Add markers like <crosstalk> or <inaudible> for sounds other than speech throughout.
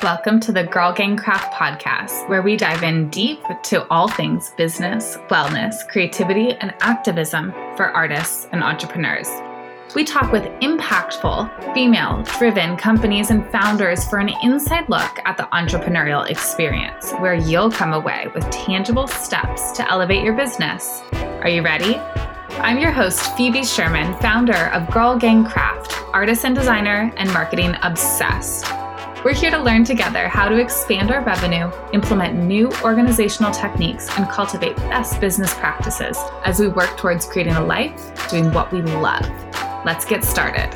Welcome to the Girl Gang Craft podcast, where we dive in deep to all things business, wellness, creativity, and activism for artists and entrepreneurs. We talk with impactful, female driven companies and founders for an inside look at the entrepreneurial experience, where you'll come away with tangible steps to elevate your business. Are you ready? I'm your host, Phoebe Sherman, founder of Girl Gang Craft, artist and designer, and marketing obsessed. We're here to learn together how to expand our revenue, implement new organizational techniques, and cultivate best business practices as we work towards creating a life doing what we love. Let's get started.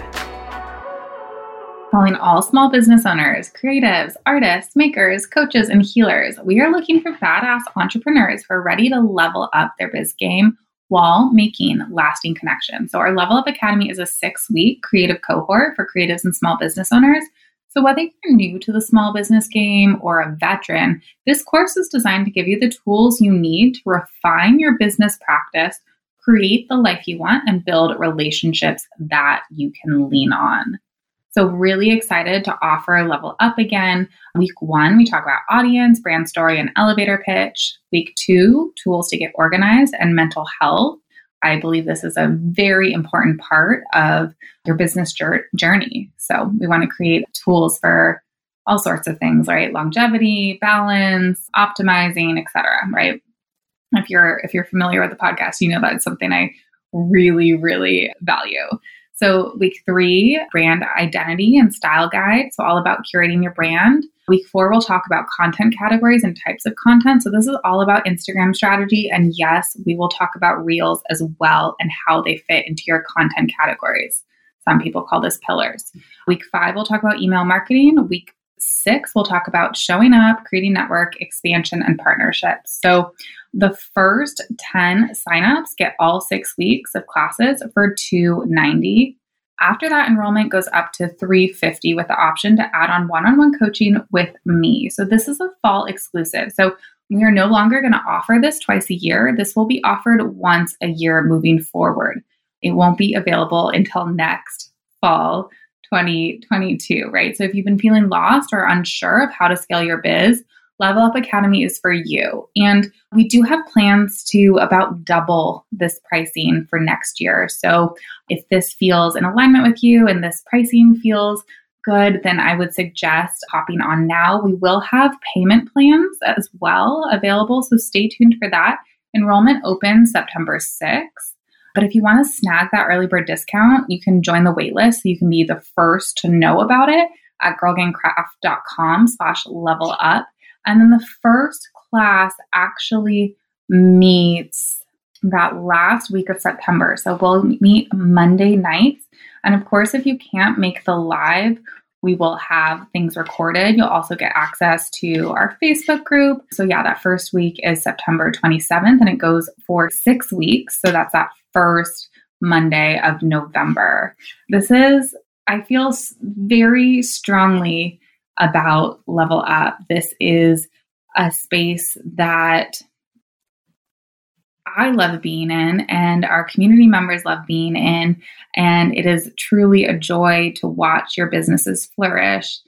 Calling all small business owners, creatives, artists, makers, coaches, and healers, we are looking for badass entrepreneurs who are ready to level up their biz game while making lasting connections. So, our Level Up Academy is a six week creative cohort for creatives and small business owners so, whether you're new to the small business game or a veteran, this course is designed to give you the tools you need to refine your business practice, create the life you want, and build relationships that you can lean on. So, really excited to offer Level Up again. Week one, we talk about audience, brand story, and elevator pitch. Week two, tools to get organized and mental health. I believe this is a very important part of your business journey. So we want to create tools for all sorts of things, right? Longevity, balance, optimizing, etc. Right? If you're if you're familiar with the podcast, you know that's something I really, really value. So, week three, brand identity and style guide. So, all about curating your brand. Week four, we'll talk about content categories and types of content. So, this is all about Instagram strategy. And yes, we will talk about reels as well and how they fit into your content categories. Some people call this pillars. Week five, we'll talk about email marketing. Week six, we'll talk about showing up, creating network, expansion, and partnerships. So, the first 10 signups get all six weeks of classes for 290 after that, enrollment goes up to 350 with the option to add on one-on-one coaching with me. So this is a fall exclusive. So we are no longer going to offer this twice a year. This will be offered once a year moving forward. It won't be available until next fall 2022, right? So if you've been feeling lost or unsure of how to scale your biz, Level Up Academy is for you. And we do have plans to about double this pricing for next year. So if this feels in alignment with you and this pricing feels good, then I would suggest hopping on now. We will have payment plans as well available. So stay tuned for that. Enrollment opens September 6th. But if you want to snag that early bird discount, you can join the waitlist so you can be the first to know about it at girlgangcraft.com slash level up. And then the first class actually meets that last week of September. So we'll meet Monday nights. And of course, if you can't make the live, we will have things recorded. You'll also get access to our Facebook group. So, yeah, that first week is September 27th and it goes for six weeks. So, that's that first Monday of November. This is, I feel very strongly about Level Up. This is a space that I love being in and our community members love being in. And it is truly a joy to watch your businesses flourish.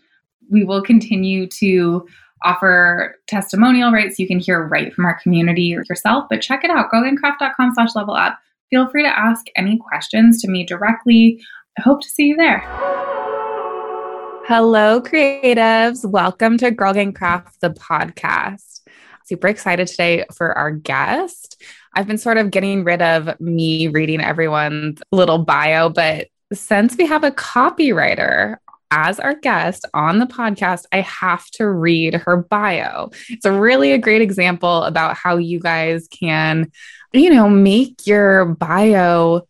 We will continue to offer testimonial rates you can hear right from our community yourself, but check it out, girlgangcraft.com slash level up. Feel free to ask any questions to me directly. I hope to see you there. Hello, creatives. Welcome to Girl Gang Craft, the podcast. Super excited today for our guest. I've been sort of getting rid of me reading everyone's little bio, but since we have a copywriter as our guest on the podcast, I have to read her bio. It's a really a great example about how you guys can, you know, make your bio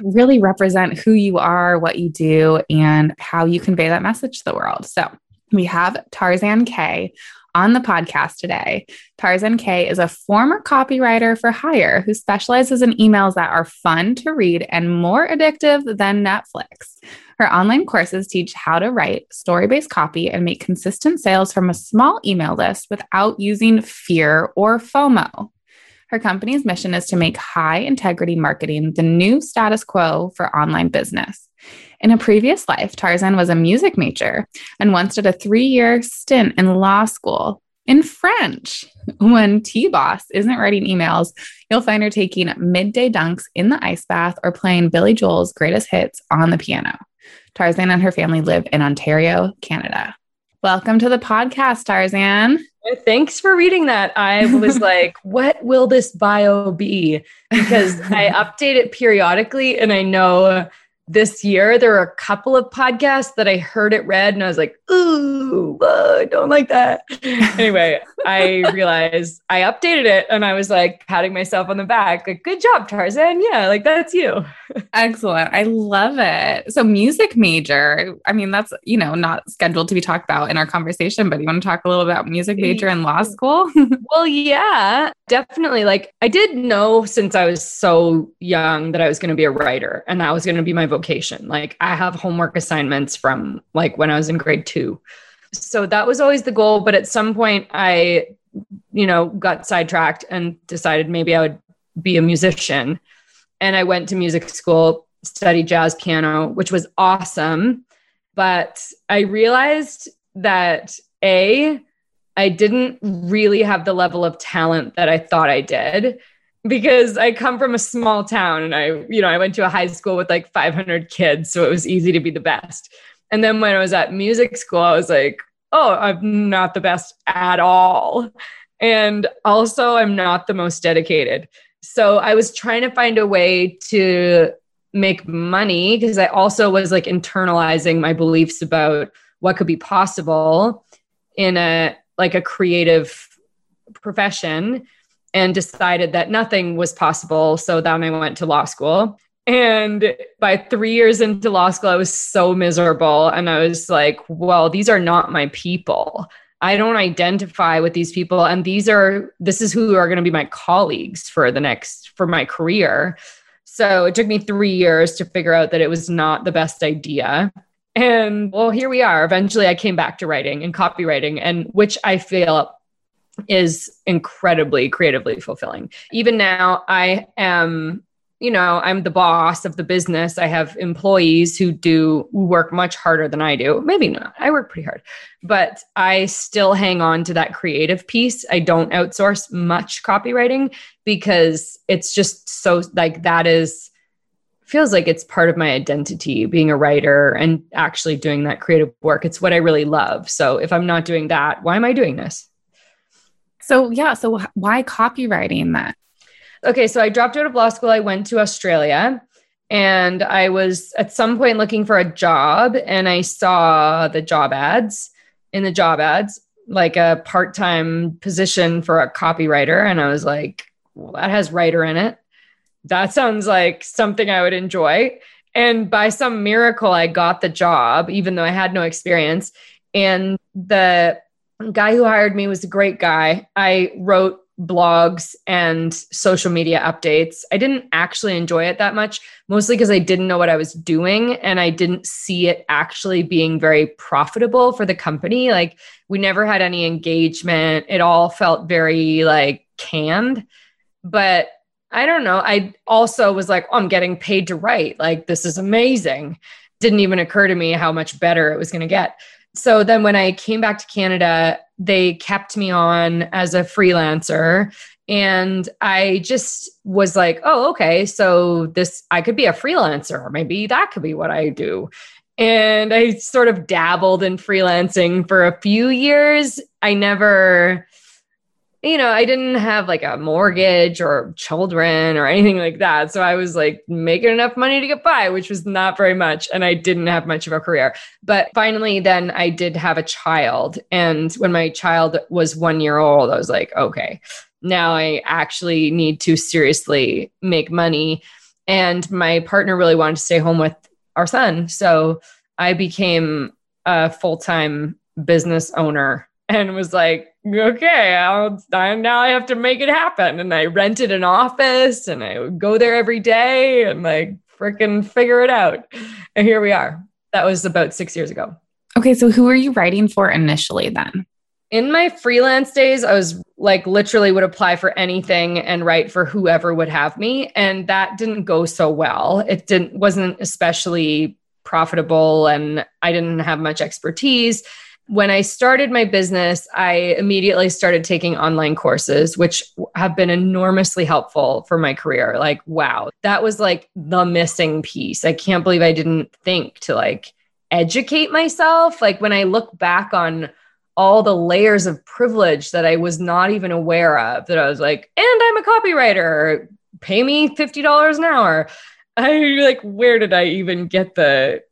really represent who you are, what you do, and how you convey that message to the world. So we have Tarzan Kay on the podcast today. Tarzan Kay is a former copywriter for hire who specializes in emails that are fun to read and more addictive than Netflix. Her online courses teach how to write story based copy and make consistent sales from a small email list without using fear or FOMO. Her company's mission is to make high integrity marketing the new status quo for online business. In a previous life, Tarzan was a music major and once did a three year stint in law school in French. <laughs> When T Boss isn't writing emails, you'll find her taking midday dunks in the ice bath or playing Billy Joel's greatest hits on the piano. Tarzan and her family live in Ontario, Canada. Welcome to the podcast, Tarzan. Thanks for reading that. I was <laughs> like, what will this bio be? Because I <laughs> update it periodically and I know this year there were a couple of podcasts that I heard it read and I was like, ooh, I don't like that. <laughs> anyway, I realized I updated it and I was like patting myself on the back, like, good job, Tarzan. Yeah, like that's you. <laughs> Excellent. I love it. So, music major, I mean, that's, you know, not scheduled to be talked about in our conversation, but you want to talk a little about music major in law school? <laughs> well, yeah, definitely. Like, I did know since I was so young that I was going to be a writer and that was going to be my vocation. Like I have homework assignments from like when I was in grade 2. So that was always the goal, but at some point I you know got sidetracked and decided maybe I would be a musician. And I went to music school, studied jazz piano, which was awesome, but I realized that a I didn't really have the level of talent that I thought I did because I come from a small town and I, you know, I went to a high school with like 500 kids, so it was easy to be the best. And then when I was at music school, I was like, oh, I'm not the best at all. And also, I'm not the most dedicated. So I was trying to find a way to make money because I also was like internalizing my beliefs about what could be possible in a like a creative profession and decided that nothing was possible. So then I went to law school. And by three years into law school, I was so miserable. And I was like, well, these are not my people. I don't identify with these people. And these are, this is who are going to be my colleagues for the next, for my career. So it took me three years to figure out that it was not the best idea. And well, here we are. Eventually, I came back to writing and copywriting, and which I feel is incredibly creatively fulfilling. Even now, I am, you know, I'm the boss of the business. I have employees who do work much harder than I do. Maybe not. I work pretty hard, but I still hang on to that creative piece. I don't outsource much copywriting because it's just so like that is feels like it's part of my identity being a writer and actually doing that creative work. It's what I really love. So if I'm not doing that, why am I doing this? So, yeah. So, why copywriting that? Okay. So, I dropped out of law school. I went to Australia and I was at some point looking for a job and I saw the job ads in the job ads, like a part time position for a copywriter. And I was like, well, that has writer in it. That sounds like something I would enjoy. And by some miracle, I got the job, even though I had no experience. And the guy who hired me was a great guy. I wrote blogs and social media updates. I didn't actually enjoy it that much, mostly because I didn't know what I was doing and I didn't see it actually being very profitable for the company. Like we never had any engagement. It all felt very like canned. But I don't know. I also was like, oh, I'm getting paid to write. Like this is amazing. Didn't even occur to me how much better it was going to get so then when I came back to Canada, they kept me on as a freelancer. And I just was like, oh, okay, so this, I could be a freelancer. Maybe that could be what I do. And I sort of dabbled in freelancing for a few years. I never, you know, I didn't have like a mortgage or children or anything like that. So I was like making enough money to get by, which was not very much. And I didn't have much of a career. But finally, then I did have a child. And when my child was one year old, I was like, okay, now I actually need to seriously make money. And my partner really wanted to stay home with our son. So I became a full time business owner and was like, okay, I'll, I, now I have to make it happen. And I rented an office and I would go there every day and like freaking figure it out. And here we are. That was about six years ago. Okay. So who were you writing for initially then? In my freelance days, I was like literally would apply for anything and write for whoever would have me and that didn't go so well it didn't wasn't especially profitable and i didn't have much expertise when i started my business i immediately started taking online courses which have been enormously helpful for my career like wow that was like the missing piece i can't believe i didn't think to like educate myself like when i look back on all the layers of privilege that I was not even aware of. That I was like, and I'm a copywriter, pay me $50 an hour. I like, where did I even get the,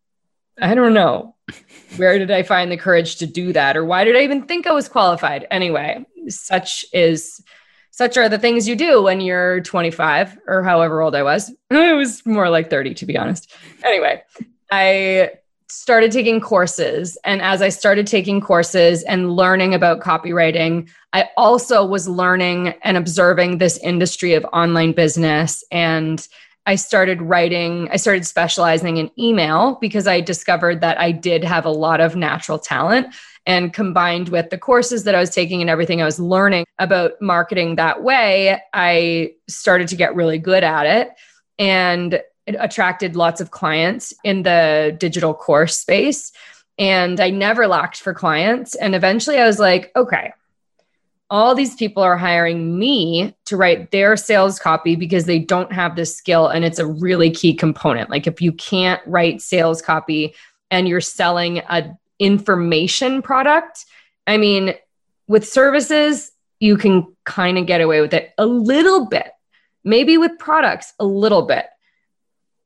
I don't know. Where did I find the courage to do that? Or why did I even think I was qualified? Anyway, such is, such are the things you do when you're 25 or however old I was. <laughs> It was more like 30, to be honest. Anyway, I started taking courses. And as I started taking courses and learning about copywriting, I also was learning and observing this industry of online business. And I started writing, I started specializing in email because I discovered that I did have a lot of natural talent. And combined with the courses that I was taking and everything I was learning about marketing that way, I started to get really good at it. And it attracted lots of clients in the digital course space. And I never lacked for clients. And eventually I was like, okay, all these people are hiring me to write their sales copy because they don't have this skill. And it's a really key component. Like if you can't write sales copy and you're selling a information product, I mean, with services, you can kind of get away with it a little bit. Maybe with products, a little bit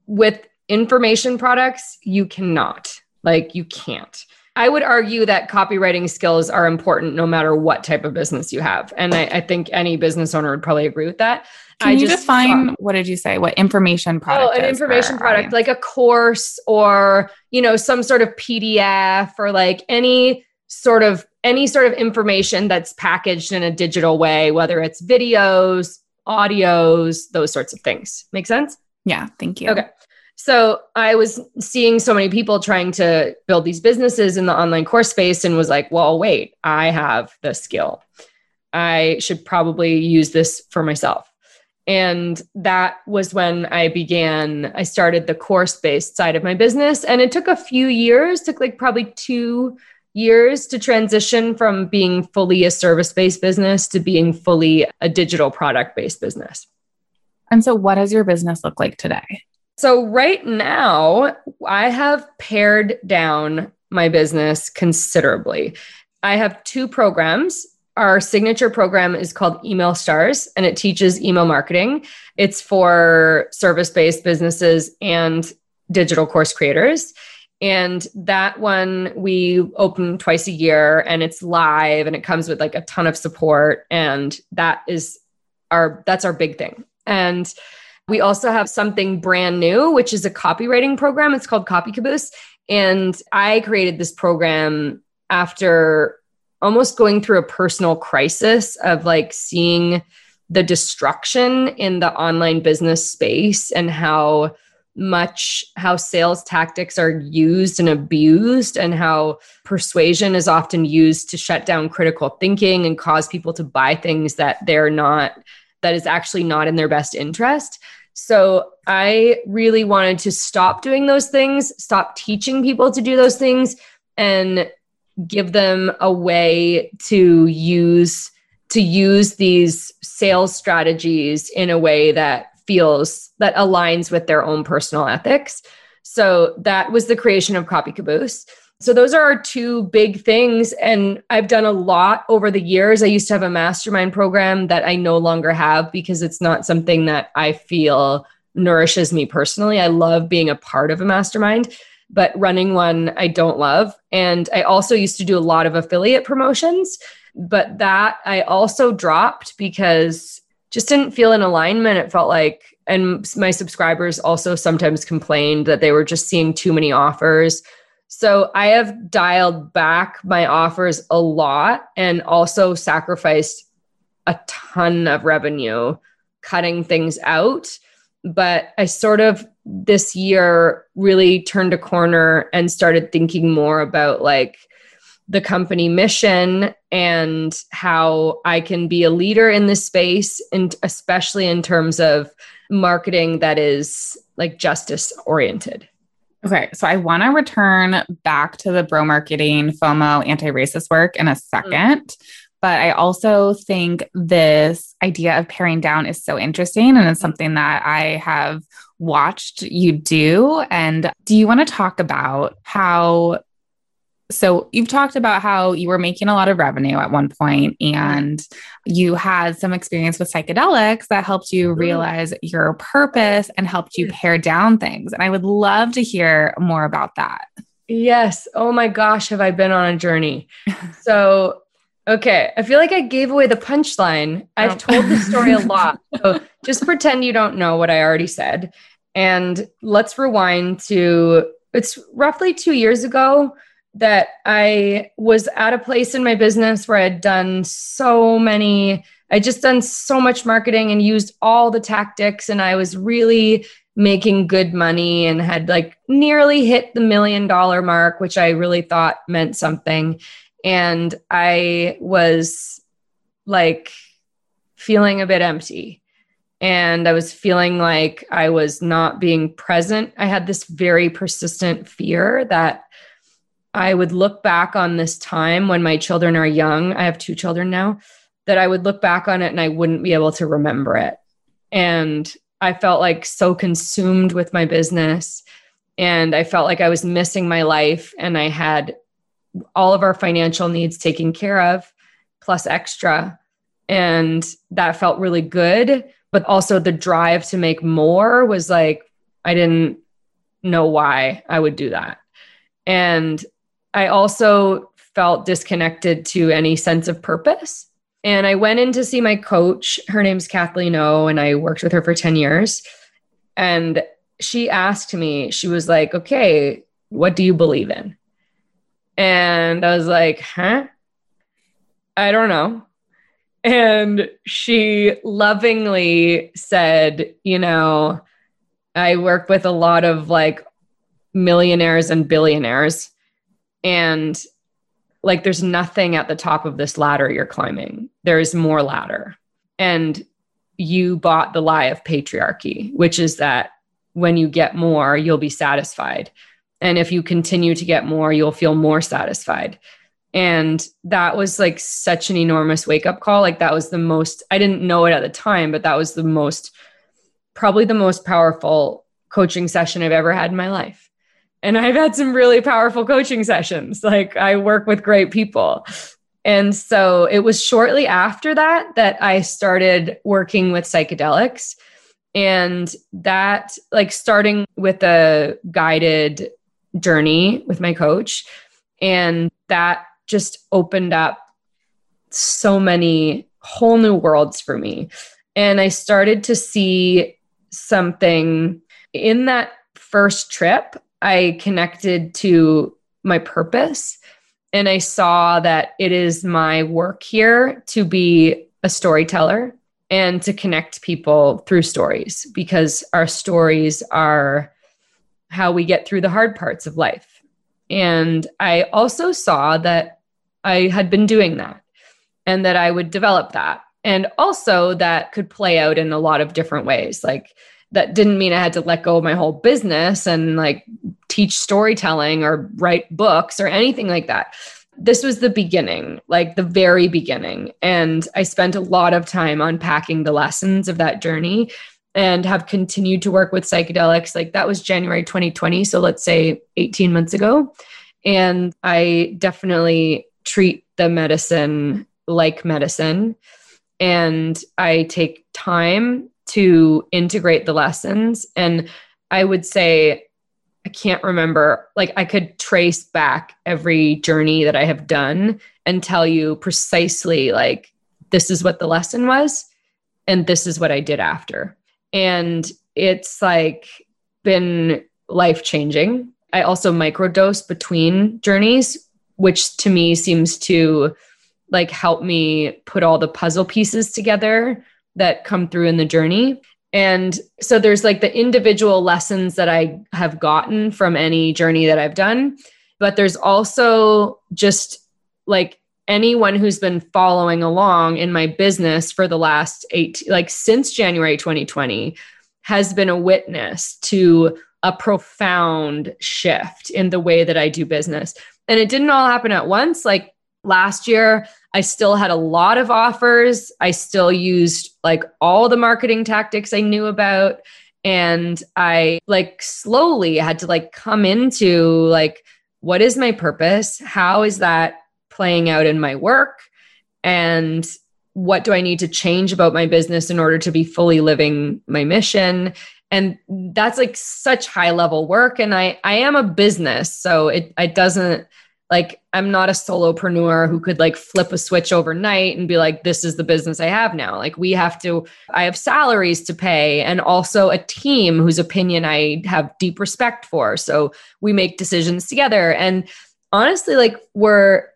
with information products, you cannot. Like, you can't. I would argue that copywriting skills are important no matter what type of business you have. And I, I think any business owner would probably agree with that. Can I you just define what did you say? What information oh, product? Oh, an information product, audience? like a course or you know some sort of PDF or like any sort of any sort of information that's packaged in a digital way, whether it's videos, audios, those sorts of things. Make sense? Yeah, thank you. Okay. So I was seeing so many people trying to build these businesses in the online course space and was like, well, wait, I have the skill. I should probably use this for myself. And that was when I began, I started the course based side of my business. And it took a few years, took like probably two years to transition from being fully a service based business to being fully a digital product based business. And so, what does your business look like today? So, right now, I have pared down my business considerably. I have two programs. Our signature program is called Email Stars, and it teaches email marketing. It's for service based businesses and digital course creators. And that one we open twice a year and it's live and it comes with like a ton of support. And that is our that's our big thing. And we also have something brand new, which is a copywriting program. It's called Copy Caboose. And I created this program after almost going through a personal crisis of like seeing the destruction in the online business space and how much how sales tactics are used and abused and how persuasion is often used to shut down critical thinking and cause people to buy things that they're not that is actually not in their best interest so I really wanted to stop doing those things, stop teaching people to do those things, and give them a way to use to use these sales strategies in a way that feels that aligns with their own personal ethics. So that was the creation of Copy Caboose. So those are our two big things. And I've done a lot over the years. I used to have a mastermind program that I no longer have because it's not something that I feel nourishes me personally. I love being a part of a mastermind, but running one I don't love. And I also used to do a lot of affiliate promotions, but that I also dropped because just didn't feel in alignment. It felt like and my subscribers also sometimes complained that they were just seeing too many offers so I have dialed back my offers a lot and also sacrificed a ton of revenue cutting things out. But I sort of this year really turned a corner and started thinking more about like the company mission and how I can be a leader in this space, and especially in terms of marketing that is like justice oriented. Okay, so I want to return back to the bro marketing, FOMO, anti racist work in a 2nd mm. But I also think this idea of paring down is so interesting and it's something that I have watched you do. And do you want to talk about how so you've talked about how you were making a lot of revenue at one point and you had some experience with psychedelics that helped you mm-hmm. realize your purpose and helped you pare down things. And i would love to hear more about that. Yes. Oh my gosh have i been on a journey? <laughs> So okay i feel like i gave away the punchline. I've oh. told the story a lot. <laughs> So just pretend you don't know what i already said. And let's rewind to it's roughly two years ago that I was at a place in my business where I had done so many, I just done so much marketing and used all the tactics, and I was really making good money and had like nearly hit the million dollar mark, which I really thought meant something. And I was like feeling a bit empty. And I was feeling like I was not being present. I had this very persistent fear that I would look back on this time when my children are young. I have two children now, that I would look back on it and I wouldn't be able to remember it. And I felt like so consumed with my business. And I felt like I was missing my life. And I had all of our financial needs taken care of, plus extra. And that felt really good. But also the drive to make more was like, I didn't know why I would do that. And I also felt disconnected to any sense of purpose. And I went in to see my coach. Her name's Kathleen O, and I worked with her for 10 years. And she asked me, she was like, okay, what do you believe in? And I was like, huh? I don't know. And she lovingly said, you know, I work with a lot of like millionaires and billionaires and like there's nothing at the top of this ladder you're climbing. There's more ladder. And you bought the lie of patriarchy which is that when you get more you'll be satisfied. And if you continue to get more you'll feel more satisfied. And that was like such an enormous wake up call. Like that was the most i didn't know it at the time but that was the most probably the most powerful coaching session i've ever had in my life and I've had some really powerful coaching sessions. Like I work with great people. And so it was shortly after that that I started working with psychedelics. And that, like, starting with a guided journey with my coach. And that just opened up so many whole new worlds for me. And I started to see something in that first trip. I connected to my purpose and I saw that it is my work here to be a storyteller and to connect people through stories because our stories are how we get through the hard parts of life. And I also saw that I had been doing that and that I would develop that. And also that could play out in a lot of different ways. Like that didn't mean I had to let go of my whole business and like teach storytelling or write books or anything like that. This was the beginning, like the very beginning. And I spent a lot of time unpacking the lessons of that journey and have continued to work with psychedelics. Like that was January 2020. So let's say 18 months ago. And I definitely treat the medicine like medicine. And I take time to integrate the lessons. And I would say, I can't remember, like, I could trace back every journey that I have done and tell you precisely, like, this is what the lesson was, and this is what I did after. And it's like been life changing. I also microdose between journeys, which to me seems to like help me put all the puzzle pieces together that come through in the journey. And so there's like the individual lessons that I have gotten from any journey that I've done, but there's also just like anyone who's been following along in my business for the last eight, like since January 2020, has been a witness to a profound shift in the way that I do business. And it didn't all happen at once. Like last year, I still had a lot of offers. I still used like all the marketing tactics I knew about. And I like slowly had to like come into like, what is my purpose? How is that playing out in my work? And what do I need to change about my business in order to be fully living my mission? And that's like such high level work. And I, I am a business. So it, it doesn't like, I'm not a solopreneur who could like flip a switch overnight and be like, this is the business I have now. Like, we have to, I have salaries to pay and also a team whose opinion I have deep respect for. So we make decisions together. And honestly, like, we're,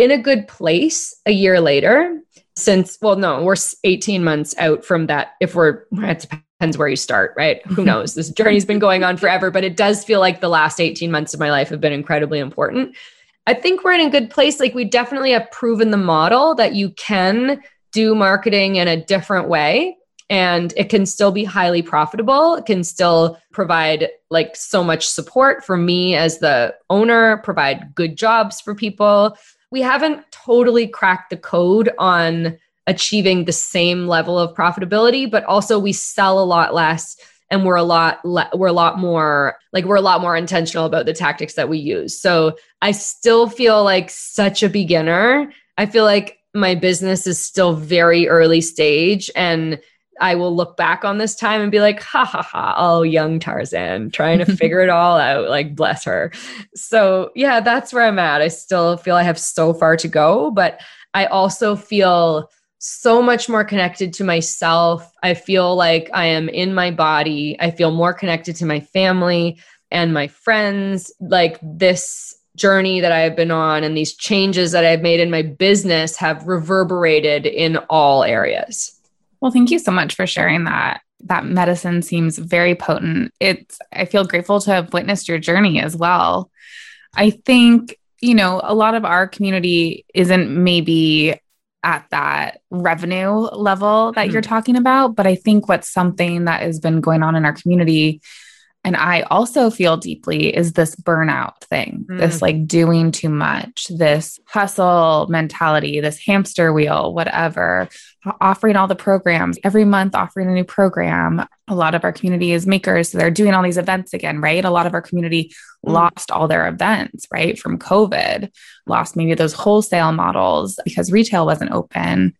in a good place a year later since well no we're 18 months out from that if we're it depends where you start right <laughs> who knows this journey's been going on forever but it does feel like the last 18 months of my life have been incredibly important i think we're in a good place. Like we definitely have proven the model that you can do marketing in a different way and it can still be highly profitable. It can still provide like so much support for me as the owner provide good jobs for people. We haven't totally cracked the code on achieving the same level of profitability, but also we sell a lot less and we're a lot le- we're a lot more like we're a lot more intentional about the tactics that we use. So I still feel like such a beginner. I feel like my business is still very early stage and I will look back on this time and be like, ha ha ha, oh, young Tarzan trying to <laughs> figure it all out. Like, bless her. So, yeah, that's where I'm at. I still feel I have so far to go, but I also feel so much more connected to myself. I feel like I am in my body. I feel more connected to my family and my friends. Like, this journey that I have been on and these changes that I've made in my business have reverberated in all areas. Well, thank you so much for sharing that. That medicine seems very potent. It's I feel grateful to have witnessed your journey as well. I think, you know, a lot of our community isn't maybe at that revenue level that mm-hmm. you're talking about, but I think what's something that has been going on in our community and I also feel deeply is this burnout thing, mm. this like doing too much, this hustle mentality, this hamster wheel, whatever, offering all the programs every month, offering a new program. A lot of our community is makers. So they're doing all these events again, right? A lot of our community mm. lost all their events, right? From COVID, lost maybe those wholesale models because retail wasn't open.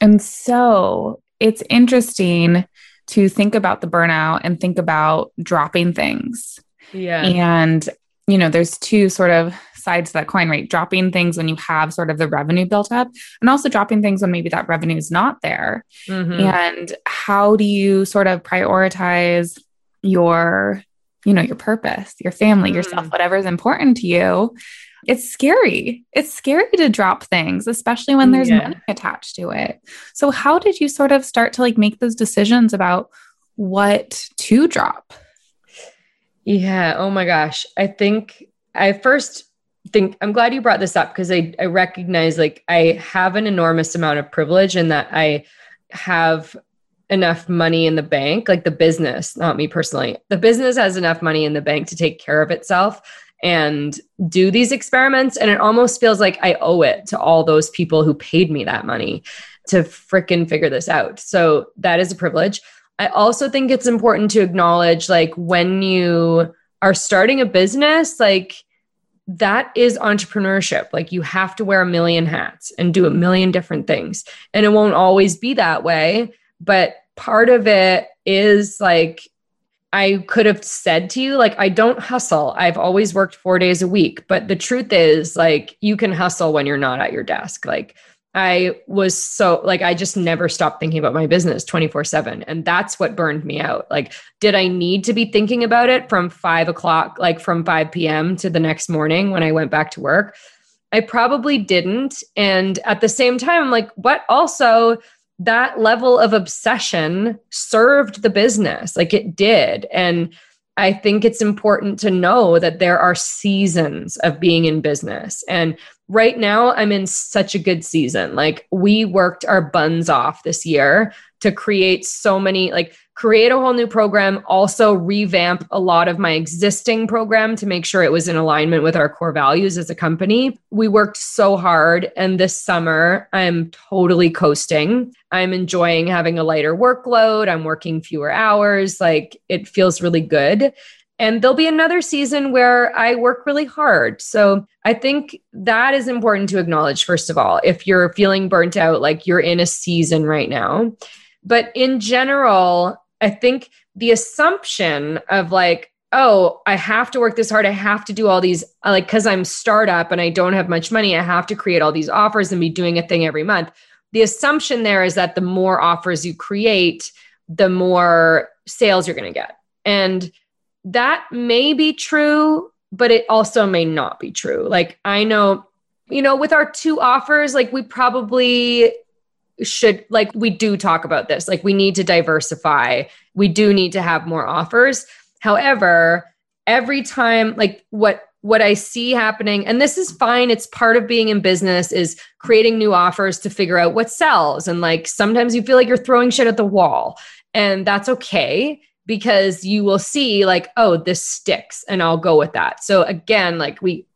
And so it's interesting to think about the burnout and think about dropping things. Yeah. And, you know, there's two sort of sides to that coin, right? Dropping things when you have sort of the revenue built up and also dropping things when maybe that revenue is not there. Mm-hmm. And how do you sort of prioritize your, you know, your purpose, your family, mm-hmm. yourself, whatever is important to you it's scary. It's scary to drop things, especially when there's yeah. money attached to it. So how did you sort of start to like make those decisions about what to drop? Yeah, oh my gosh. I think I first think I'm glad you brought this up because I I recognize like I have an enormous amount of privilege in that I have enough money in the bank, like the business, not me personally. The business has enough money in the bank to take care of itself and do these experiments. And it almost feels like I owe it to all those people who paid me that money to freaking figure this out. So that is a privilege. I also think it's important to acknowledge like when you are starting a business, like that is entrepreneurship. Like you have to wear a million hats and do a million different things. And it won't always be that way. But part of it is like I could have said to you, like, I don't hustle. I've always worked four days a week. But the truth is, like, you can hustle when you're not at your desk. Like, I was so, like, I just never stopped thinking about my business 24 7. And that's what burned me out. Like, did I need to be thinking about it from five o'clock, like from 5 p.m. to the next morning when I went back to work? I probably didn't. And at the same time, I'm like, what also, that level of obsession served the business like it did and i think it's important to know that there are seasons of being in business and right now I'm in such a good season. Like we worked our buns off this year to create so many like create a whole new program, also revamp a lot of my existing program to make sure it was in alignment with our core values as a company. We worked so hard and this summer I'm totally coasting. I'm enjoying having a lighter workload, I'm working fewer hours, like it feels really good. And there'll be another season where I work really hard. So I think that is important to acknowledge, first of all, if you're feeling burnt out, like you're in a season right now. But in general, I think the assumption of like, oh, I have to work this hard. I have to do all these, uh, like, because I'm startup and I don't have much money, I have to create all these offers and be doing a thing every month. The assumption there is that the more offers you create, the more sales you're going to get. And that may be true, but it also may not be true. Like, I know, you know, with our two offers, like, we probably should like we do talk about this like we need to diversify. We do need to have more offers. However every time like what what i see happening and this is fine it's part of being in business is creating new offers to figure out what sells. And like sometimes you feel like you're throwing shit at the wall and that's okay because you will see like oh this sticks and i'll go with that. So again like we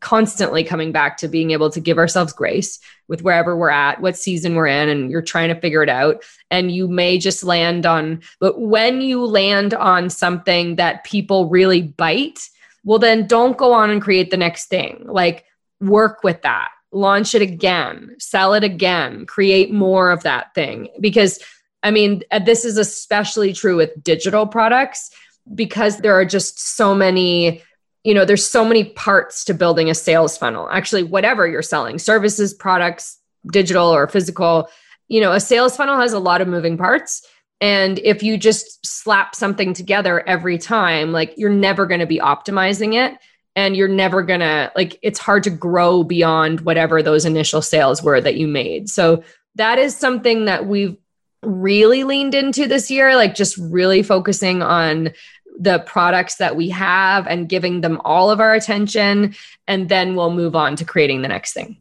constantly coming back to being able to give ourselves grace with wherever we're at what season we're in and you're trying to figure it out. And you may just land on but when you land on something that people really bite well then don't go on and create the next thing. Like work with that. Launch it again. Sell it again. Create more of that thing. Because I mean, uh, this is especially true with digital products because there are just so many you know there's so many parts to building a sales funnel. Actually whatever you're selling services products digital or physical you know a sales funnel has a lot of moving parts. And if you just slap something together every time like you're never going to be optimizing it and you're never going to like it's hard to grow beyond whatever those initial sales were that you made. So that is something that we've really leaned into this year, like just really focusing on the products that we have and giving them all of our attention. And then we'll move on to creating the next thing.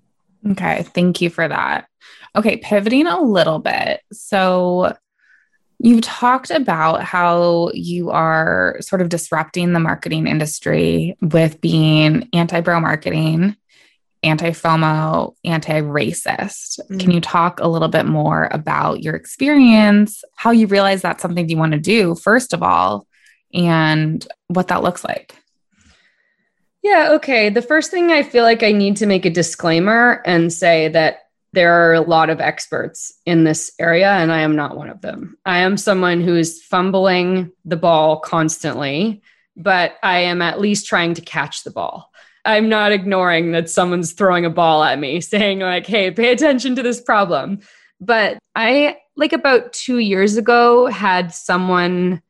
Okay. Thank you for that. Okay. Pivoting a little bit. So, You've talked about how you are sort of disrupting the marketing industry with being anti bro marketing anti FOMO, anti racist. Mm-hmm. Can you talk a little bit more about your experience, how you realize that's something you want to do, first of all, and what that looks like? Yeah, okay. The first thing I feel like I need to make a disclaimer and say that there are a lot of experts in this area, and I am not one of them. I am someone who is fumbling the ball constantly, but I am at least trying to catch the ball. I'm not ignoring that someone's throwing a ball at me <laughs> saying like, "Hey, pay attention to this problem." But I like about 2 years ago had someone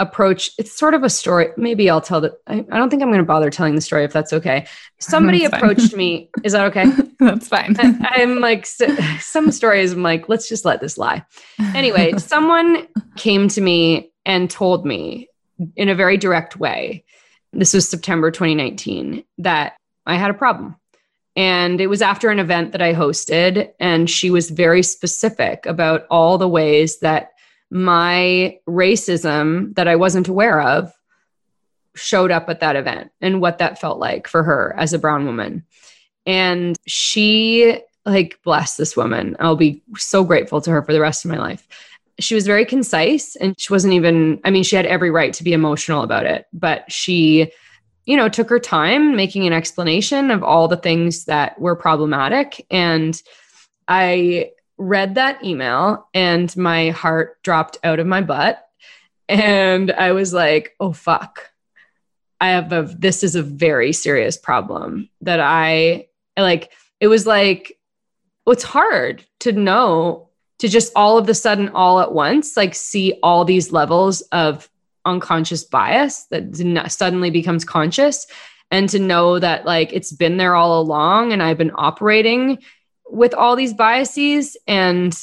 approach it's sort of a story maybe i'll tell the i, I don't think i'm going to bother telling the story if that's okay. Somebody <laughs> that's approached me is that okay? <laughs> That's fine. I, am like some stories i'm like let's just let this lie. Anyway someone came to me and told me in a very direct way this was September 2019, that I had a problem. And it was after an event that I hosted, and she was very specific about all the ways that my racism that I wasn't aware of showed up at that event and what that felt like for her as a brown woman. And she, like, bless this woman. I'll be so grateful to her for the rest of my life she was very concise and she wasn't even i mean she had every right to be emotional about it but she you know took her time making an explanation of all the things that were problematic. And i read that email and my heart dropped out of my butt. And i was like oh fuck. I have a this is a very serious problem that i like it was like it's hard to know to just all of the sudden, all at once, like see all these levels of unconscious bias that suddenly becomes conscious and to know that like it's been there all along and I've been operating with all these biases and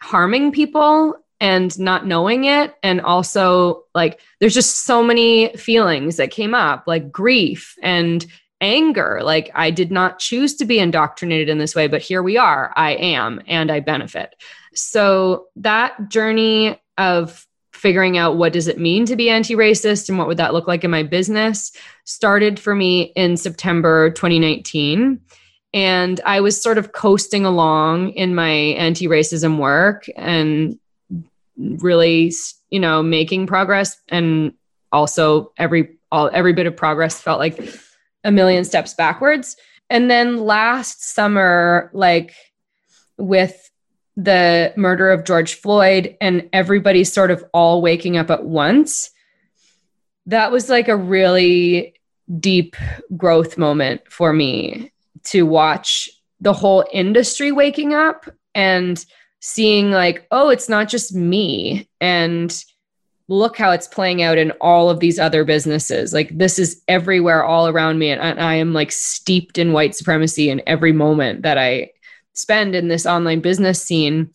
harming people and not knowing it and also like there's just so many feelings that came up like grief and anger. Like I did not choose to be indoctrinated in this way, but here we are. I am, and I benefit. So that journey of figuring out what does it mean to be anti-racist and what would that look like in my business started for me in September 2019 and I was sort of coasting along in my anti-racism work and really you know making progress and also every all every bit of progress felt like a million steps backwards. And then last summer like with the murder of George Floyd and everybody sort of all waking up at once that was like a really deep growth moment for me to watch the whole industry waking up and seeing like oh it's not just me. And look how it's playing out in all of these other businesses. Like this is everywhere all around me and I, am like steeped in white supremacy in every moment that i spend in this online business scene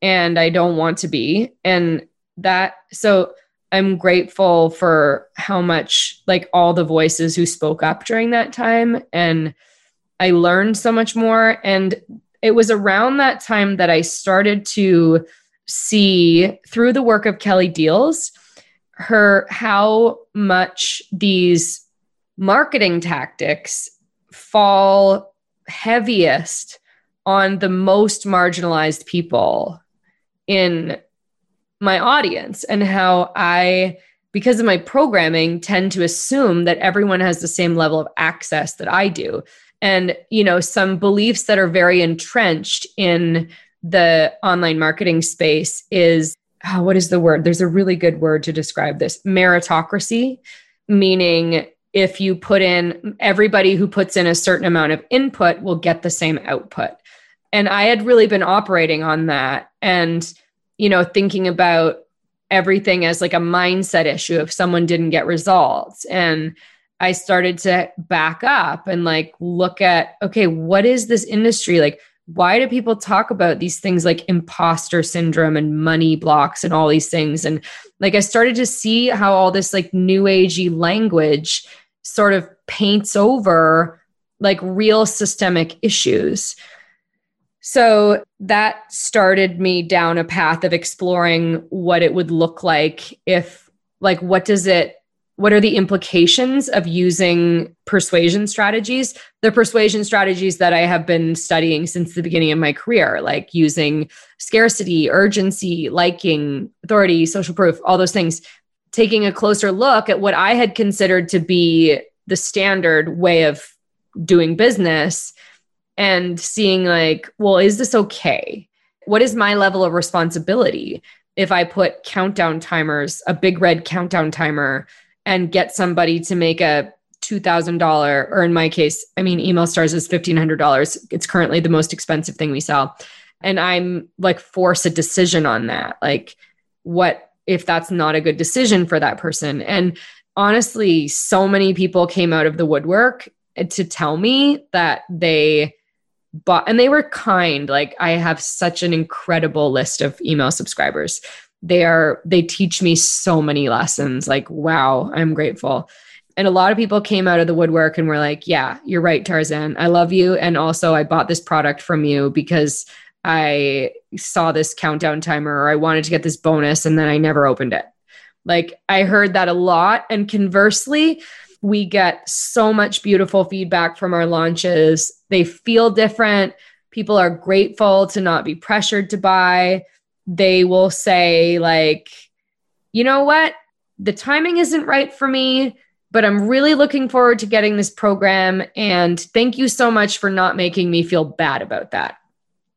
and i don't want to be. And that so i'm grateful for how much like all the voices who spoke up during that time and i learned so much more. And it was around that time that I started to see through the work of Kelly Diels her how much these marketing tactics fall heaviest on the most marginalized people in my audience and how I because of my programming tend to assume that everyone has the same level of access that I do. And you know some beliefs that are very entrenched in the online marketing space is oh, what is the word? There's a really good word to describe this. Meritocracy meaning if you put in everybody who puts in a certain amount of input will get the same output. And i had really been operating on that and you know thinking about everything as like a mindset issue if someone didn't get results. And I started to back up and like look at, okay, what is this industry? Like, why do people talk about these things like imposter syndrome and money blocks and all these things? And like, I started to see how all this like new agey language sort of paints over like real systemic issues. So that started me down a path of exploring what it would look like if, like, what does it what are the implications of using persuasion strategies? The persuasion strategies that i have been studying since the beginning of my career like using scarcity urgency liking authority social proof all those things. Taking a closer look at what i had considered to be the standard way of doing business and seeing like well is this okay? What is my level of responsibility if i put countdown timers a big red countdown timer and get somebody to make a $2,000, or in my case, I mean, email stars is $1,500. It's currently the most expensive thing we sell. And I'm like, force a decision on that. Like, what if that's not a good decision for that person? And honestly, so many people came out of the woodwork to tell me that they bought, and they were kind. Like, I have such an incredible list of email subscribers they are they teach me so many lessons. Like wow i'm grateful. And a lot of people came out of the woodwork and were like yeah you're right tarzan. I love you. And also i bought this product from you because i saw this countdown timer or i wanted to get this bonus and then i never opened it. Like i heard that a lot. And conversely we get so much beautiful feedback from our launches. They feel different. People are grateful to not be pressured to buy they will say, like, you know what? The timing isn't right for me, but I'm really looking forward to getting this program. And thank you so much for not making me feel bad about that.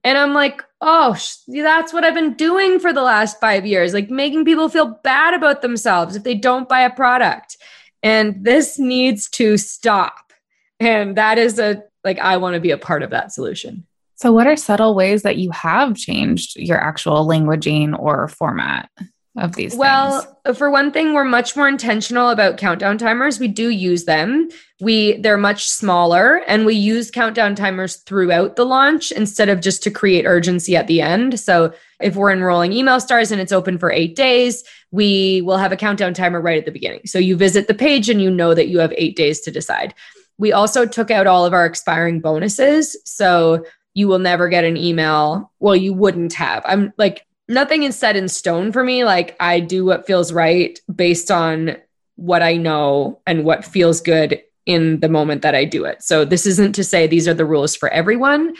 And I'm like, oh, that's what I've been doing for the last five years, like making people feel bad about themselves if they don't buy a product. And this needs to stop. And that is a, like, I want to be a part of that solution. So, what are subtle ways that you have changed your actual languaging or format of these well, things? for one thing, we're much more intentional about countdown timers. We do use them. We they're much smaller and we use countdown timers throughout the launch instead of just to create urgency at the end. So, if we're enrolling email stars and it's open for 8 days, we will have a countdown timer right at the beginning. So, you visit the page and you know that you have 8 days to decide We also took out all of our expiring bonuses. So you will never get an email. Well, you wouldn't have. I'm like, nothing is set in stone for me. Like, I do what feels right based on what I know and what feels good in the moment that I do it. So, this isn't to say these are the rules for everyone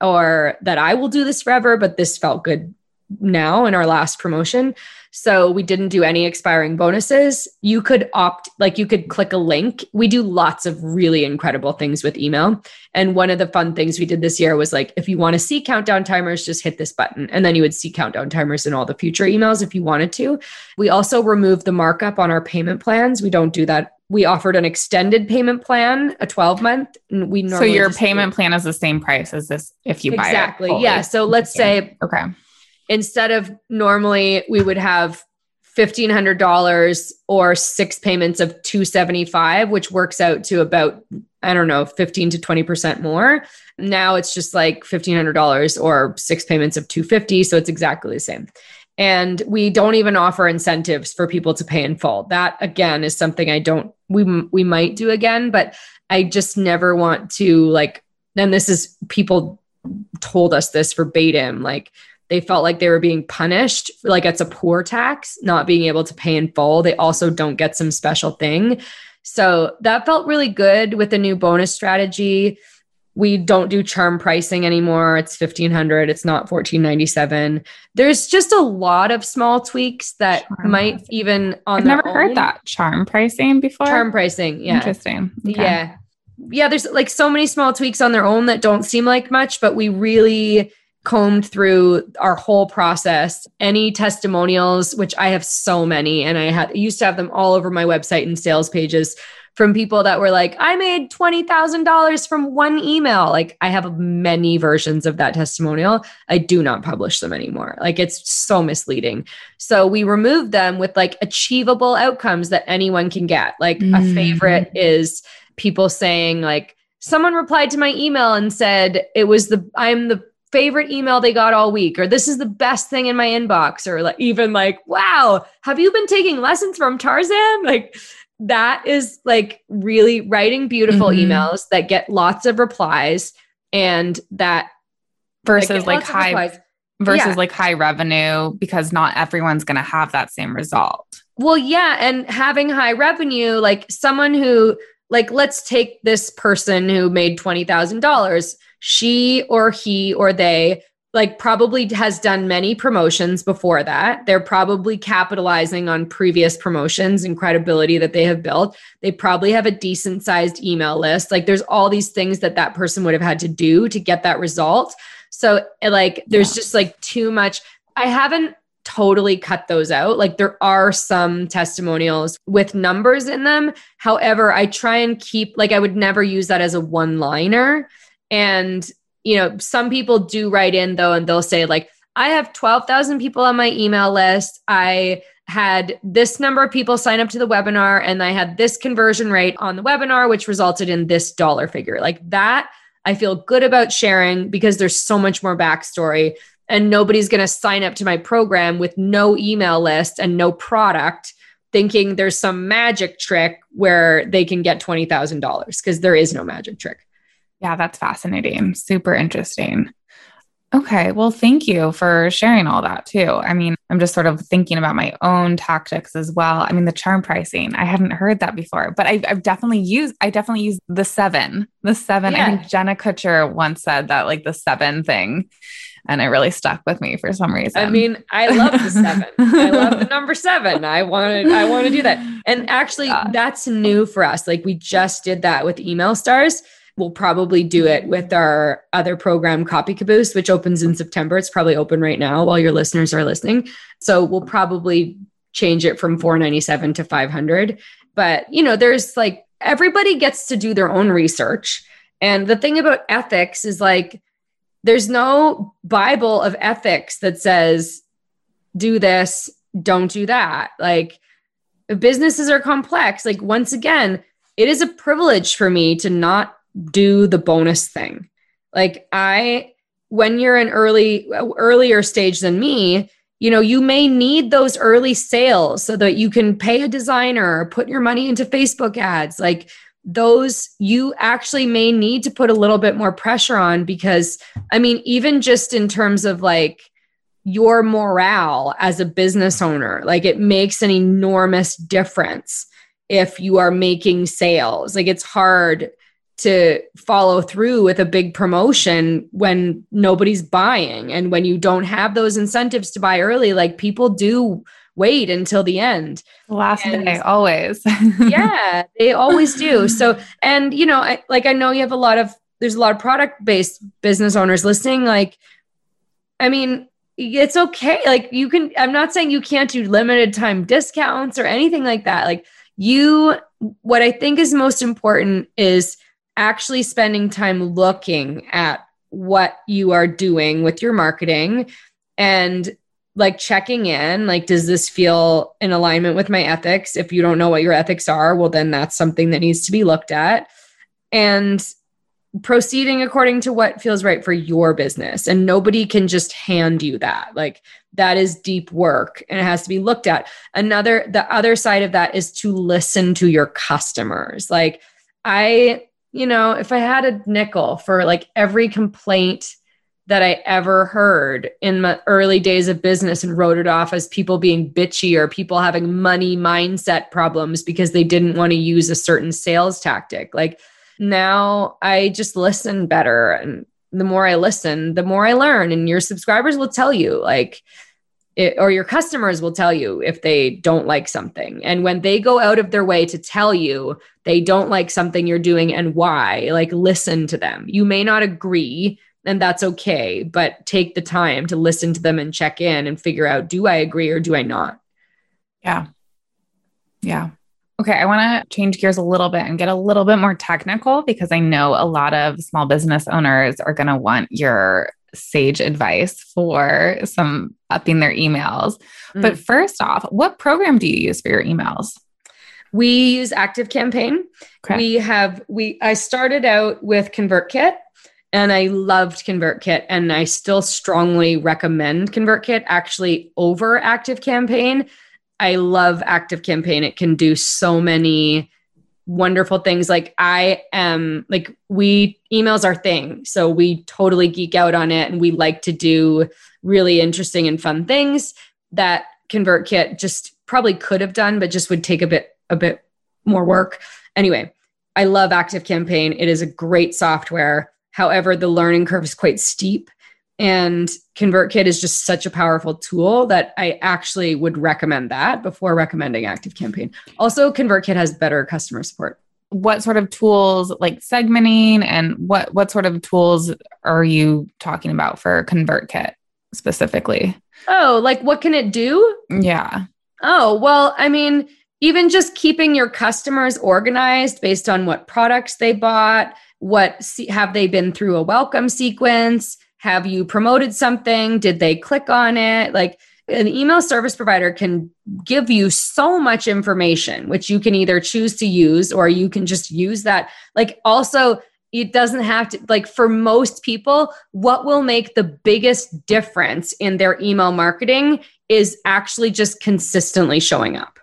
or that I will do this forever, but this felt good now in our last promotion. So we didn't do any expiring bonuses. You could opt, like, you could click a link. We do lots of really incredible things with email. And one of the fun things we did this year was like, if you want to see countdown timers, just hit this button. And then you would see countdown timers in all the future emails if you wanted to. We also removed the markup on our payment plans. We don't do that we offered an extended payment plan, a 12 month. We so your payment plan is the same price as this if you buy it. exactly. Yeah. So let's say okay instead of normally we would have $1500 or six payments of 275 which works out to about i don't know 15 to 20% more. Now it's just like $1500 or six payments of 250 so it's exactly the same. And we don't even offer incentives for people to pay in full. That again is something i don't we we might do again but i just never want to like and this is people told us this verbatim like they felt like they were being punished like it's a poor tax not being able to pay in full. They also don't get some special thing. So that felt really good with the new bonus strategy. We don't do charm pricing anymore. It's 1500 it's not 1497 there's just a lot of small tweaks that charm might even on i've never own, heard that charm pricing before. Charm pricing yeah. Interesting. Okay. yeah. Yeah there's like so many small tweaks on their own that don't seem like much but we really combed through our whole process. Any testimonials, which I have so many, and I had used to have them all over my website and sales pages from people that were like, I made $20,000 from one email. Like, I have many versions of that testimonial. I do not publish them anymore. Like, it's so misleading. So, we removed them with like achievable outcomes that anyone can get. Like, mm. a favorite is people saying, like, someone replied to my email and said, it was the, I'm the favorite email they got all week or this is the best thing in my inbox or like even like wow have you been taking lessons from tarzan like that is like really writing beautiful mm-hmm. emails that get lots of replies and that versus like, high versus yeah. like high revenue because not everyone's going to have that same result well yeah and having high revenue like someone who like let's take this person who made $20000 she or he or they like probably has done many promotions before that. They're probably capitalizing on previous promotions and credibility that they have built. They probably have a decent sized email list. Like there's all these things that that person would have had to do to get that result. So eh, like there's yeah. just like too much. I haven't totally cut those out. Like there are some testimonials with numbers in them. However, I try and keep like I would never use that as a one liner and, you know, some people do write in though, and they'll say, like, I have 12,000 people on my email list. I had this number of people sign up to the webinar, and I had this conversion rate on the webinar, which resulted in this dollar figure. Like that, I feel good about sharing because there's so much more backstory. And nobody's going to sign up to my program with no email list and no product thinking there's some magic trick where they can get $20,000 because there is no magic trick. Yeah, that's fascinating. Super interesting. Okay. Well, thank you for sharing all that too. I mean, I'm just sort of thinking about my own tactics as well. I mean, the charm pricing, I hadn't heard that before, but I, have definitely used, I definitely use the seven, the seven. Yeah. I think Jenna Kutcher once said that like the seven thing. And it really stuck with me for some reason. I mean, I love the seven. I love the <laughs> number seven. I wanted, I want to do that. And actually, yeah. that's new for us. Like we just did that with email stars we'll probably do it with our other program copy caboose which opens in september. It's probably open right now while your listeners are listening. So we'll probably change it from 497 to 500 but you know there's like everybody gets to do their own research. And the thing about ethics is like there's no bible of ethics that says do this don't do that. Like businesses are complex. Like once again it is a privilege for me to not do the bonus thing. Like I when you're an early earlier stage than me, you know, you may need those early sales so that you can pay a designer or put your money into Facebook ads. Like those you actually may need to put a little bit more pressure on because I mean, even just in terms of like your morale as a business owner, like it makes an enormous difference if you are making sales. Like it's hard to follow through with a big promotion when nobody's buying and when you don't have those incentives to buy early like people do wait until the end. Last and, day always. <laughs> Yeah they always do. So and you know I, like i know you have a lot of there's a lot of product based business owners listening like i mean it's okay. Like you can i'm not saying you can't do limited time discounts or anything like that. Like you what i think is most important is actually spending time looking at what you are doing with your marketing and like checking in like does this feel in alignment with my ethics? If you don't know what your ethics are well then that's something that needs to be looked at. And proceeding according to what feels right for your business. And nobody can just hand you that. Like that is deep work and it has to be looked at. Another the other side of that is to listen to your customers. Like i you know, if I had a nickel for like every complaint that I ever heard in my early days of business and wrote it off as people being bitchy or people having money mindset problems because they didn't want to use a certain sales tactic. Like now I just listen better. And the more I listen, the more I learn. And your subscribers will tell you, like, it, or your customers will tell you if they don't like something. And when they go out of their way to tell you they don't like something you're doing and why, like listen to them. You may not agree, and that's okay, but take the time to listen to them and check in and figure out do I agree or do I not? Yeah. Yeah. Okay, I want to change gears a little bit and get a little bit more technical because I know a lot of small business owners are going to want your sage advice for some upping their emails. Mm. But first off, what program do you use for your emails? We use Active Campaign. Okay. We have we I started out with ConvertKit and I loved ConvertKit and I still strongly recommend ConvertKit actually over Active Campaign. I love Active Campaign. It can do so many wonderful things. Like i am like we emails our thing so we totally geek out on it and we like to do really interesting and fun things that convertkit just probably could have done but just would take a bit a bit more work. Anyway i love active campaign. It is a great software. However the learning curve is quite steep and ConvertKit is just such a powerful tool that I actually would recommend that before recommending ActiveCampaign. Also, ConvertKit has better customer support. What sort of tools like segmenting and what what sort of tools are you talking about for ConvertKit specifically? Oh, like what can it do? Yeah. Oh, well, I mean, even just keeping your customers organized based on what products they bought, what have they been through a welcome sequence, have you promoted something? Did they click on it? Like an email service provider can give you so much information, which you can either choose to use or you can just use that. Like also, it doesn't have to like for most people what will make the biggest difference in their email marketing is actually just consistently showing up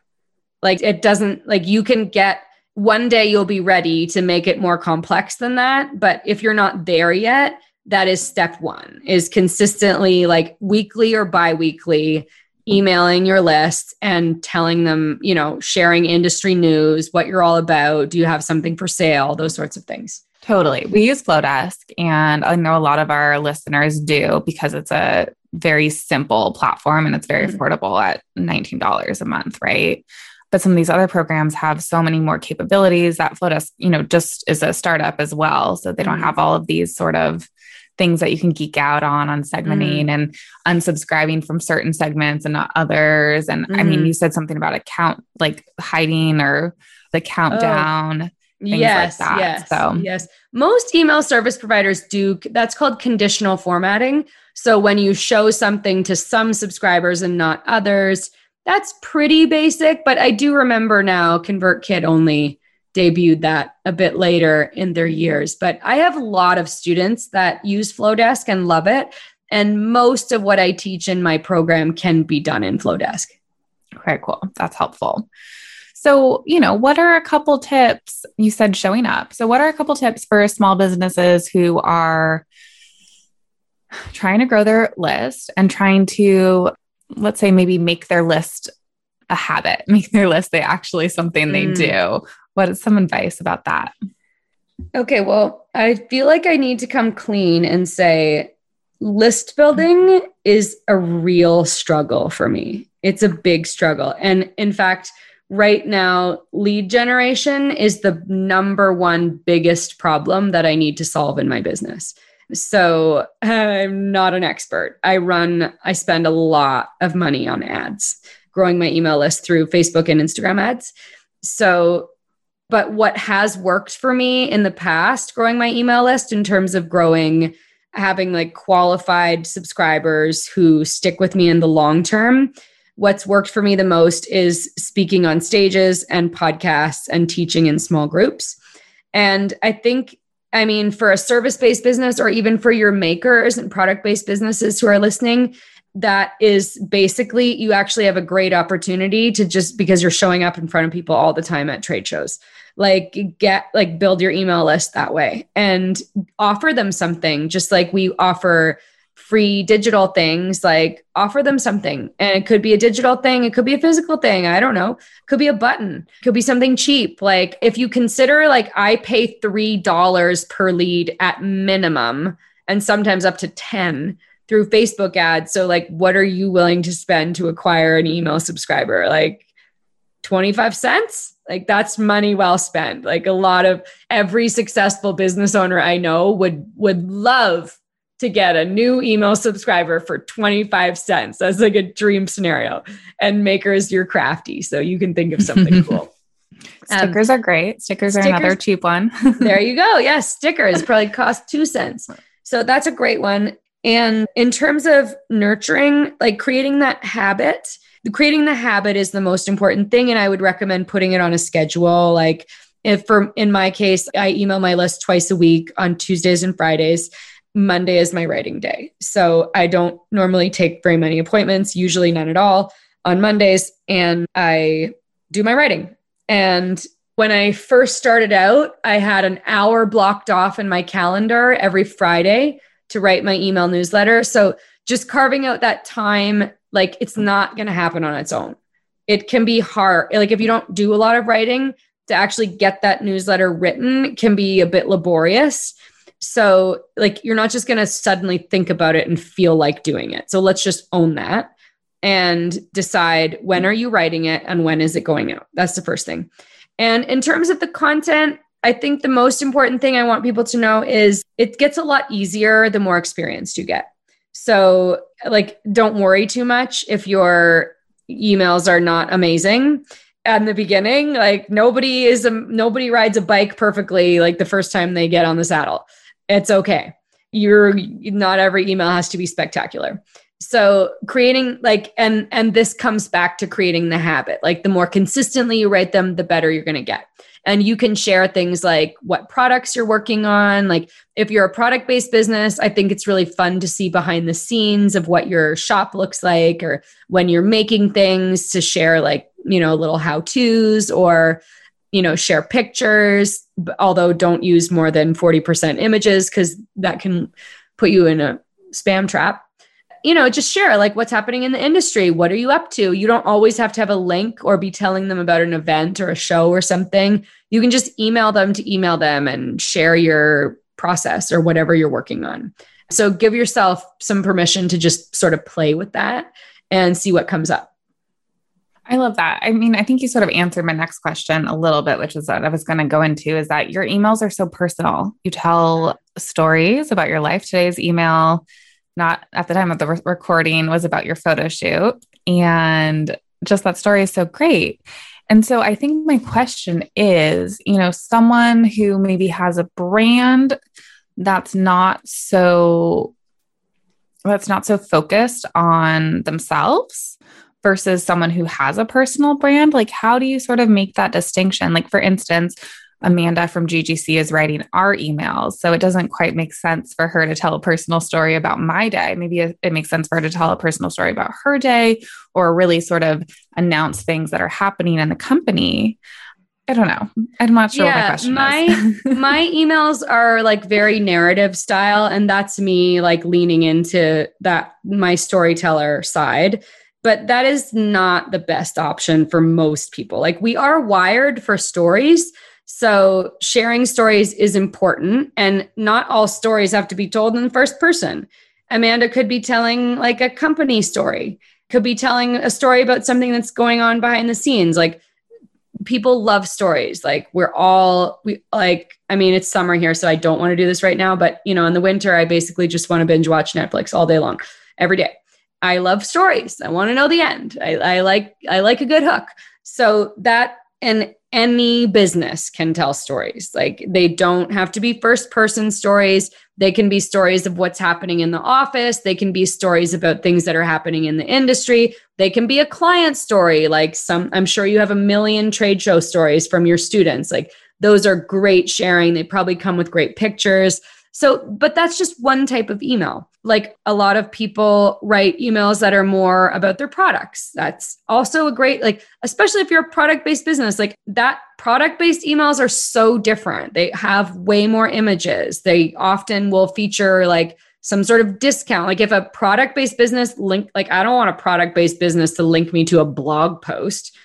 like it doesn't like you can get one day you'll be ready to make it more complex than that but if you're not there yet that is step one is consistently like weekly or bi-weekly emailing your list and telling them you know sharing industry news what you're all about do you have something for sale those sorts of things totally we use Flodesk and i know a lot of our listeners do because it's a very simple platform and it's very mm-hmm. affordable at $19 a month right but some of these other programs have so many more capabilities that Flodesk you know just is a startup as well so they don't mm-hmm. have all of these sort of things that you can geek out on on segmenting mm. and unsubscribing from certain segments and not others. And mm. I mean, mm-hmm. you said something about account like hiding or the countdown. Oh. yes, like yes, so yes. Most email service providers do that's called conditional formatting. So when you show something to some subscribers and not others, that's pretty basic. But I do remember now ConvertKit only debuted that a bit later in their years. But I have a lot of students that use Flodesk and love it. And most of what I teach in my program can be done in Flodesk. Okay, cool. That's helpful. So, you know, what are a couple tips? You said showing up. So, what are a couple tips for small businesses who are trying to grow their list and trying to, let's say, maybe make their list a habit, <laughs> make their list they actually something they mm. do? What is some advice about that? Okay, well, I feel like I need to come clean and say list building is a real struggle for me. It's a big struggle. And in fact, right now, lead generation is the number one biggest problem that I need to solve in my business. So I'm not an expert. I run, I spend a lot of money on ads, growing my email list through Facebook and Instagram ads. So, but what has worked for me in the past, growing my email list in terms of growing having like qualified subscribers who stick with me in the long term. What's worked for me the most is speaking on stages and podcasts and teaching in small groups. And I think, I mean, for a service based business or even for your makers and product based businesses who are listening, that is basically you actually have a great opportunity to just because you're showing up in front of people all the time at trade shows. Like get like build your email list that way and offer them something just like we offer free digital things like offer them something. And it could be a digital thing it could be a physical thing i don't know. It could be a button it could be something cheap. Like if you consider like i pay three dollars per lead at minimum and sometimes up to 10 through facebook ads so like what are you willing to spend to acquire an email subscriber like 25 cents like that's money well spent. Like a lot of every successful business owner I know would would love to get a new email subscriber for 25 cents. That's like a dream scenario. And makers, you're crafty, so you can think of something <laughs> cool. Stickers um, are great. Stickers, stickers are another cheap one. <laughs> there you go. Yes, stickers <laughs> probably cost two cents. So that's a great one. And in terms of nurturing, like creating that habit, creating the habit is the most important thing. And I would recommend putting it on a schedule. Like if for in my case, I email my list twice a week on Tuesdays and Fridays. Monday is my writing day. So I don't normally take very many appointments, usually none at all on Mondays. And I do my writing. And when I first started out, I had an hour blocked off in my calendar every Friday to write my email newsletter. So just carving out that time like it's not going to happen on its own. It can be hard. Like if you don't do a lot of writing to actually get that newsletter written can be a bit laborious. So like you're not just going to suddenly think about it and feel like doing it. So let's just own that and decide when are you writing it and when is it going out. That's the first thing. And in terms of the content, I think the most important thing I want people to know is it gets a lot easier the more experienced you get. So, like, don't worry too much if your emails are not amazing at the beginning. Like, nobody is a nobody rides a bike perfectly like the first time they get on the saddle. It's okay. You're not every email has to be spectacular. So creating like and and this comes back to creating the habit. Like the more consistently you write them, the better you're going to get and you can share things like what products you're working on. Like if you're a product based business i think it's really fun to see behind the scenes of what your shop looks like or when you're making things to share like you know little how to's or you know share pictures. Although don't use more than 40% images because that can put you in a spam trap you know, just share like what's happening in the industry. What are you up to? You don't always have to have a link or be telling them about an event or a show or something. You can just email them to email them and share your process or whatever you're working on. So give yourself some permission to just sort of play with that and see what comes up. I love that. I mean, I think you sort of answered my next question a little bit, which is that I was going to go into is that your emails are so personal. You tell stories about your life. Today's email not at the time of the re- recording, was about your photo shoot. And just that story is so great. And so I think my question is, you know, someone who maybe has a brand that's not so that's not so focused on themselves versus someone who has a personal brand, like how do you sort of make that distinction? Like for instance, Amanda from GGC is writing our emails. So it doesn't quite make sense for her to tell a personal story about my day. Maybe it makes sense for her to tell a personal story about her day or really sort of announce things that are happening in the company. I don't know. I'm not sure yeah, my question my, is. my emails are like very narrative style, and that's me like leaning into that my storyteller side. But that is not the best option for most people. Like we are wired for stories. So sharing stories is important, and not all stories have to be told in the first person. Amanda could be telling like a company story, could be telling a story about something that's going on behind the scenes. Like people love stories. Like we're all we like I mean it's summer here so I don't want to do this right now but you know in the winter I basically just want to binge watch Netflix all day long every day. I love stories. I want to know the end. I, I like I like a good hook. So that and any business can tell stories. Like they don't have to be first person stories. They can be stories of what's happening in the office. They can be stories about things that are happening in the industry. They can be a client story. Like some, I'm sure you have a million trade show stories from your students. Like those are great sharing. They probably come with great pictures. So, but that's just one type of email. Like a lot of people write emails that are more about their products. That's also a great, like, especially if you're a product based business, like that product based emails are so different. They have way more images. They often will feature like some sort of discount. Like if a product based business link, like I don't want a product based business to link me to a blog post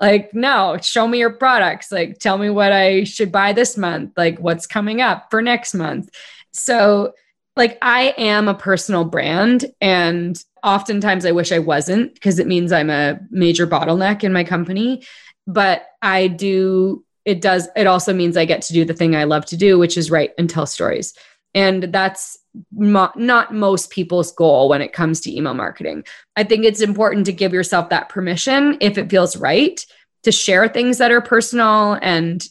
like no show me your products like tell me what i should buy this month like what's coming up for next month so, like, I am a personal brand, and oftentimes I wish I wasn't because it means I'm a major bottleneck in my company. But I do, it does, it also means I get to do the thing I love to do, which is write and tell stories. And that's mo- not most people's goal when it comes to email marketing. I think it's important to give yourself that permission if it feels right to share things that are personal and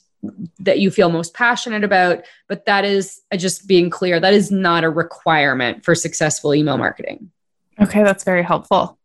that you feel most passionate about. But that is uh, just being clear, that is not a requirement for successful email marketing. Okay, that's very helpful.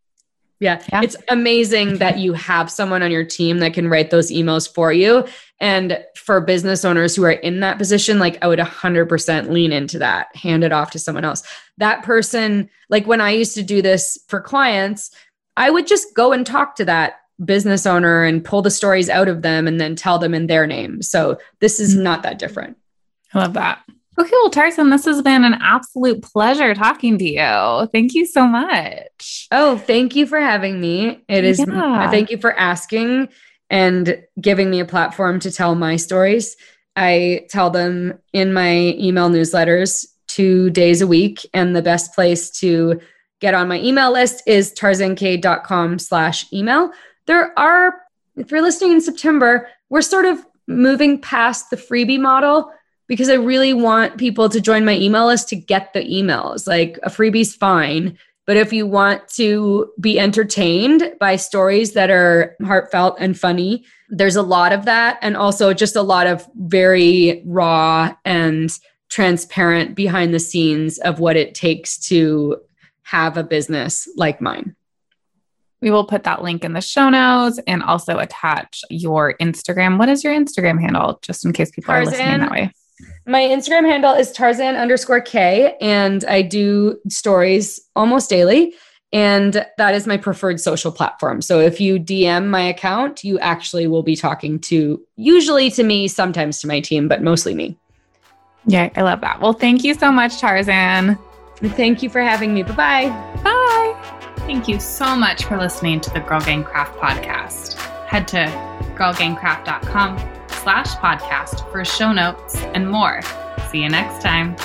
Yeah. yeah. It's amazing that you have someone on your team that can write those emails for you. And for business owners who are in that position, like I would 100% lean into that, hand it off to someone else. That person, like when I used to do this for clients, I would just go and talk to that business owner and pull the stories out of them and then tell them in their name. So this is mm-hmm. not that different. I love that. Okay, well, Tarzan, this has been an absolute pleasure talking to you. Thank you so much. Oh, thank you for having me. It is, yeah. thank you for asking and giving me a platform to tell my stories. I tell them in my email newsletters two days a week. And the best place to get on my email list is tarzankay.com slash email there are, if you're listening in September, we're sort of moving past the freebie model because I really want people to join my email list to get the emails. Like a freebie's fine, but if you want to be entertained by stories that are heartfelt and funny, there's a lot of that. And also just a lot of very raw and transparent behind the scenes of what it takes to have a business like mine. We will put that link in the show notes and also attach your Instagram. What is your Instagram handle, just in case people Tarzan, are listening that way? My Instagram handle is Tarzan underscore K, and I do stories almost daily. And that is my preferred social platform. So if you DM my account, you actually will be talking to, usually to me, sometimes to my team, but mostly me. Yeah, I love that. Well, thank you so much, Tarzan. Thank you for having me. Bye-bye. Bye. Thank you so much for listening to the Girl Gang Craft podcast. Head to girlgangcraft.com slash podcast for show notes and more. See you next time.